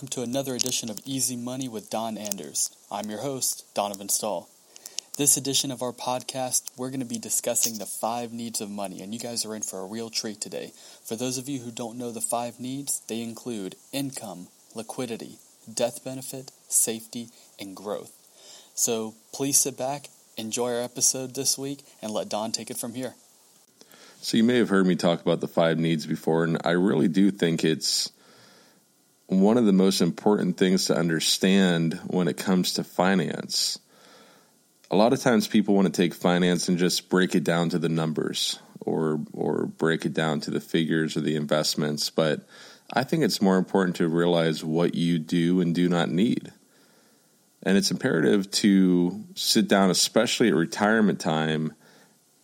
Welcome to another edition of Easy Money with Don Anders. I'm your host, Donovan Stahl. This edition of our podcast, we're going to be discussing the five needs of money, and you guys are in for a real treat today. For those of you who don't know the five needs, they include income, liquidity, death benefit, safety, and growth. So please sit back, enjoy our episode this week, and let Don take it from here. So, you may have heard me talk about the five needs before, and I really do think it's one of the most important things to understand when it comes to finance. A lot of times people want to take finance and just break it down to the numbers or or break it down to the figures or the investments, but I think it's more important to realize what you do and do not need. And it's imperative to sit down especially at retirement time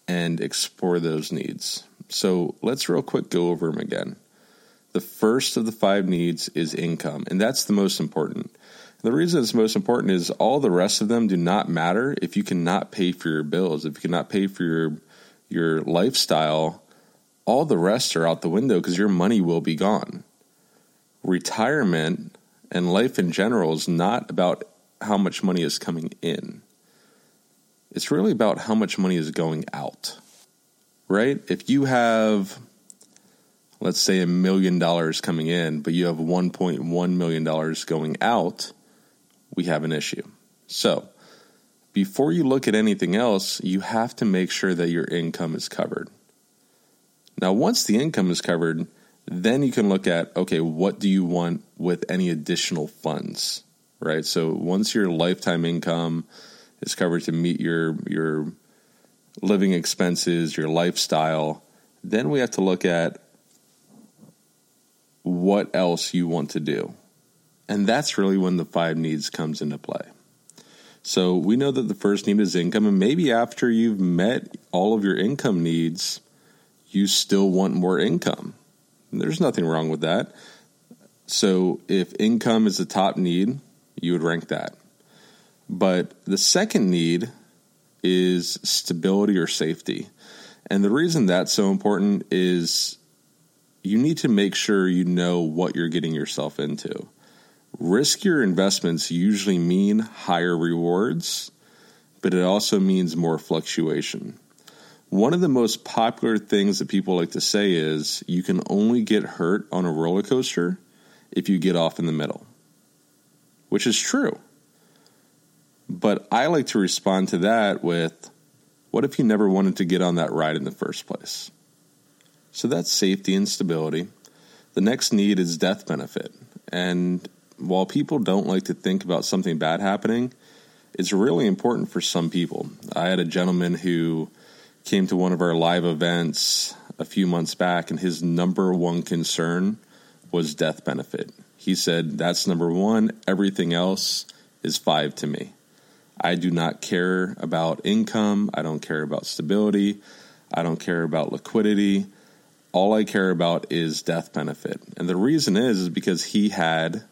and explore those needs. So, let's real quick go over them again. The first of the five needs is income, and that's the most important. The reason it's most important is all the rest of them do not matter if you cannot pay for your bills, if you cannot pay for your your lifestyle, all the rest are out the window because your money will be gone. Retirement and life in general is not about how much money is coming in. It's really about how much money is going out. Right? If you have let's say a million dollars coming in, but you have $1.1 million going out, we have an issue. So, before you look at anything else, you have to make sure that your income is covered. Now, once the income is covered, then you can look at okay, what do you want with any additional funds, right? So, once your lifetime income is covered to meet your your living expenses, your lifestyle, then we have to look at what else you want to do. And that's really when the five needs comes into play. So we know that the first need is income, and maybe after you've met all of your income needs, you still want more income. There's nothing wrong with that. So if income is the top need, you would rank that. But the second need is stability or safety. And the reason that's so important is you need to make sure you know what you're getting yourself into. Riskier investments usually mean higher rewards, but it also means more fluctuation. One of the most popular things that people like to say is you can only get hurt on a roller coaster if you get off in the middle, which is true. But I like to respond to that with what if you never wanted to get on that ride in the first place? So that's safety and stability. The next need is death benefit. And while people don't like to think about something bad happening, it's really important for some people. I had a gentleman who came to one of our live events a few months back, and his number one concern was death benefit. He said, That's number one. Everything else is five to me. I do not care about income. I don't care about stability. I don't care about liquidity all I care about is death benefit. And the reason is, is because he had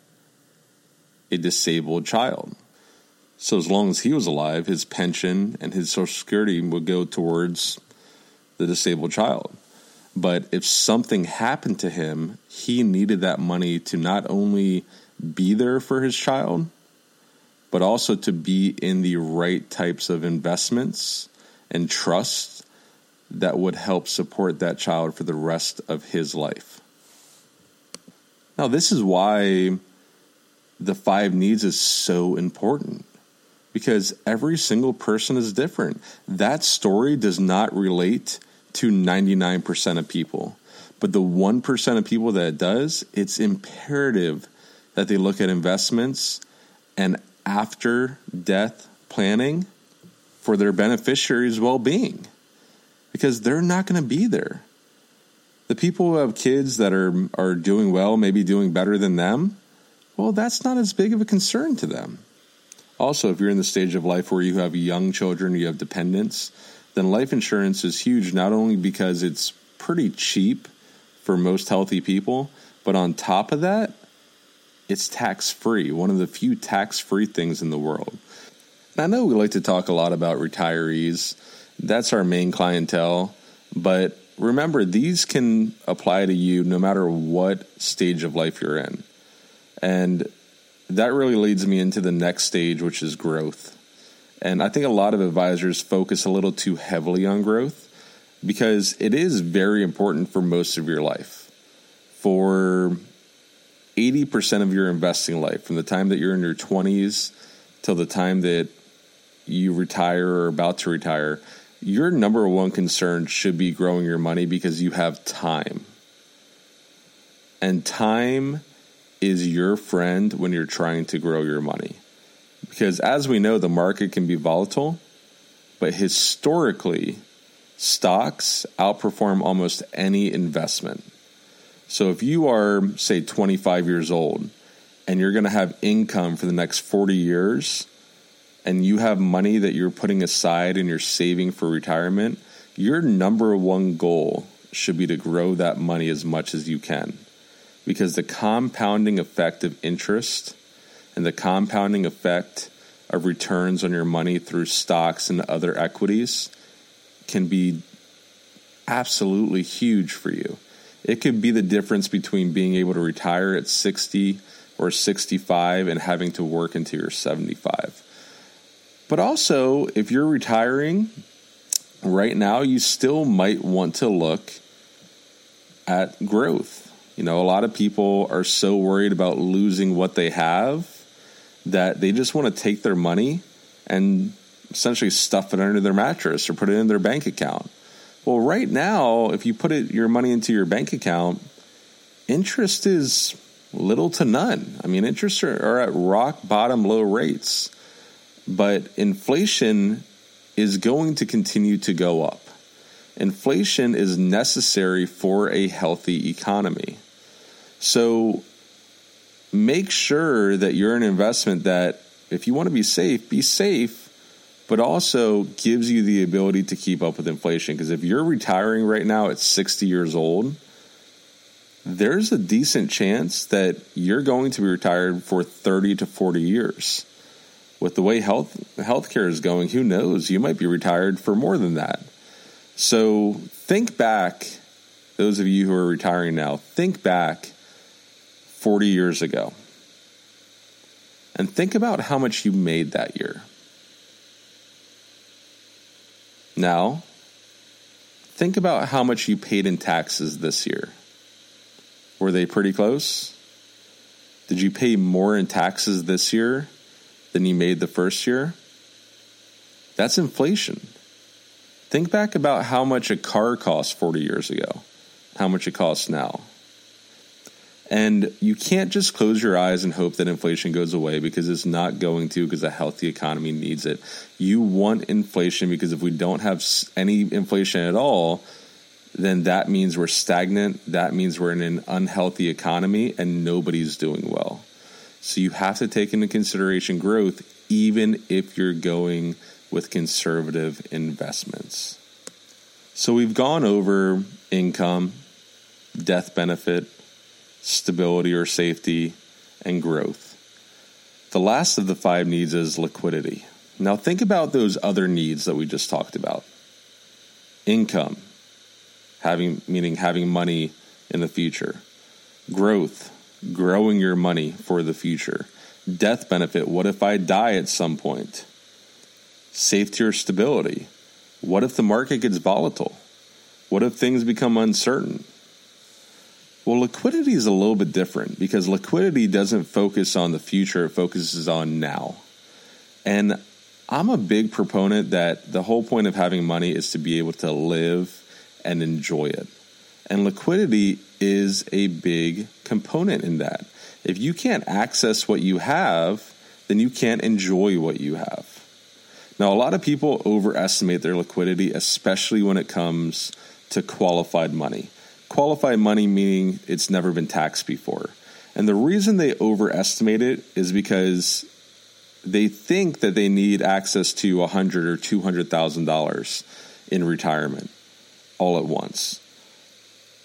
a disabled child. So as long as he was alive, his pension and his social security would go towards the disabled child. But if something happened to him, he needed that money to not only be there for his child, but also to be in the right types of investments and trust that would help support that child for the rest of his life. Now, this is why the five needs is so important because every single person is different. That story does not relate to 99% of people. But the 1% of people that it does, it's imperative that they look at investments and after death planning for their beneficiaries' well being because they're not going to be there. The people who have kids that are are doing well, maybe doing better than them, well, that's not as big of a concern to them. Also, if you're in the stage of life where you have young children, you have dependents, then life insurance is huge not only because it's pretty cheap for most healthy people, but on top of that, it's tax free, one of the few tax free things in the world. And I know we like to talk a lot about retirees that's our main clientele. But remember, these can apply to you no matter what stage of life you're in. And that really leads me into the next stage, which is growth. And I think a lot of advisors focus a little too heavily on growth because it is very important for most of your life. For 80% of your investing life, from the time that you're in your 20s till the time that you retire or about to retire, your number one concern should be growing your money because you have time. And time is your friend when you're trying to grow your money. Because as we know, the market can be volatile, but historically, stocks outperform almost any investment. So if you are, say, 25 years old and you're going to have income for the next 40 years, and you have money that you're putting aside and you're saving for retirement, your number one goal should be to grow that money as much as you can. Because the compounding effect of interest and the compounding effect of returns on your money through stocks and other equities can be absolutely huge for you. It could be the difference between being able to retire at 60 or 65 and having to work until you're 75. But also, if you're retiring right now, you still might want to look at growth. You know, a lot of people are so worried about losing what they have that they just want to take their money and essentially stuff it under their mattress or put it in their bank account. Well, right now, if you put it, your money into your bank account, interest is little to none. I mean, interest are, are at rock bottom low rates but inflation is going to continue to go up. Inflation is necessary for a healthy economy. So make sure that you're an investment that if you want to be safe, be safe, but also gives you the ability to keep up with inflation. Because if you're retiring right now at 60 years old, there's a decent chance that you're going to be retired for 30 to 40 years with the way health healthcare is going, who knows? You might be retired for more than that. So think back, those of you who are retiring now, think back 40 years ago. And think about how much you made that year. Now, think about how much you paid in taxes this year. Were they pretty close? Did you pay more in taxes this year than you made the first year, that's inflation. Think back about how much a car cost 40 years ago, how much it costs now. And you can't just close your eyes and hope that inflation goes away because it's not going to, because a healthy economy needs it. You want inflation because if we don't have any inflation at all, then that means we're stagnant. That means we're in an unhealthy economy and nobody's doing well. So you have to take into consideration growth even if you're going with conservative investments. So we've gone over income, death benefit, stability or safety, and growth. The last of the five needs is liquidity. Now think about those other needs that we just talked about. Income, having meaning having money in the future. Growth, growing your money for the future. Death benefit, what if I die at some point? Safety or stability, what if the market gets volatile? What if things become uncertain? Well, liquidity is a little bit different because liquidity doesn't focus on the future, it focuses on now. And I'm a big proponent that the whole point of having money is to be able to live and enjoy it. And liquidity is a big component in that. If you can't access what you have, then you can't enjoy what you have. Now, a lot of people overestimate their liquidity, especially when it comes to qualified money. Qualified money meaning it's never been taxed before. And the reason they overestimate it is because they think that they need access to a hundred or two hundred thousand dollars in retirement all at once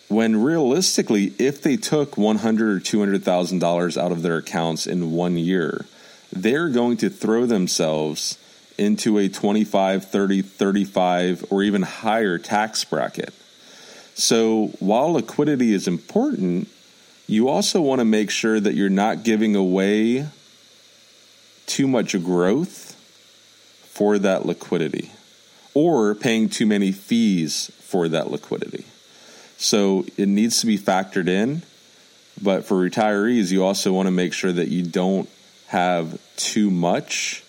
when realistically, if they took one hundred or two hundred thousand dollars out of their accounts in one year, they're going to throw themselves into a 25, 30, 35, or even higher tax bracket. So while liquidity is important, You also want to make sure that you're not giving away too much growth for that liquidity or paying too many fees for that liquidity. So it needs to be factored in. But for retirees, you also want to make sure that you don't have too much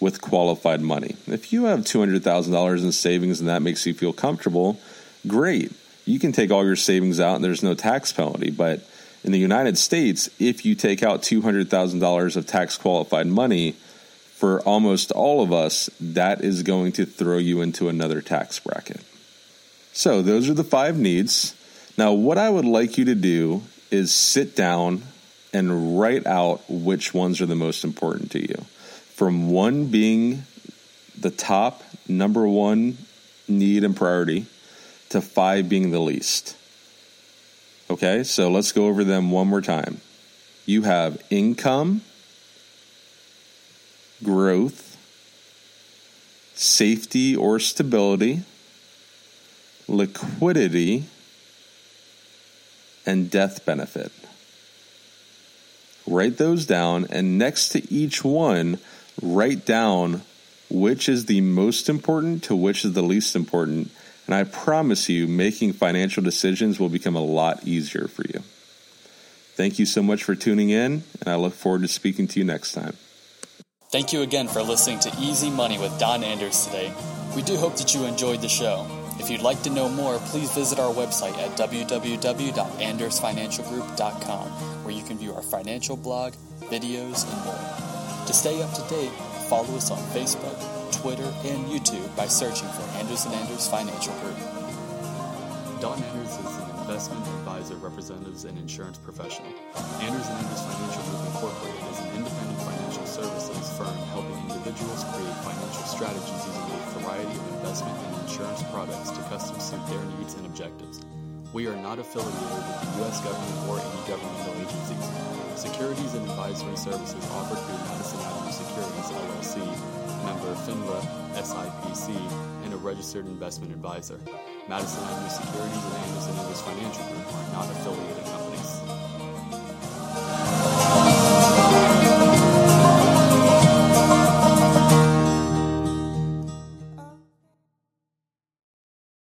with qualified money. If you have $200,000 in savings and that makes you feel comfortable, great. You can take all your savings out and there's no tax penalty. But in the United States, if you take out $200,000 of tax qualified money, for almost all of us, that is going to throw you into another tax bracket. So, those are the five needs. Now, what I would like you to do is sit down and write out which ones are the most important to you. From one being the top number one need and priority to five being the least. Okay, so let's go over them one more time. You have income, growth, safety or stability, liquidity, and death benefit. Write those down, and next to each one, write down which is the most important to which is the least important and I promise you, making financial decisions will become a lot easier for you. Thank you so much for tuning in, and I look forward to speaking to you next time. Thank you again for listening to Easy Money with Don Anders today. We do hope that you enjoyed the show. If you'd like to know more, please visit our website at www.andersfinancialgroup.com, where you can view our financial blog, videos, and more. To stay up to date, follow us on Facebook, Twitter, and YouTube by searching for Anders and Anders Financial Group. Don Anders is an investment advisor representatives and insurance professional. Anders and Anders Financial Group Incorporated is an independent financial services firm helping individuals create financial strategies using a variety of investment and insurance products to custom suit their needs and objectives. We are not affiliated with the U.S. government or any governmental agencies. Securities and advisory services offered through Madison Avenue Securities LLC member of FINRA, SIPC, and a registered investment advisor. Madison Avenue Securities and Anderson in Financial Group are not affiliated.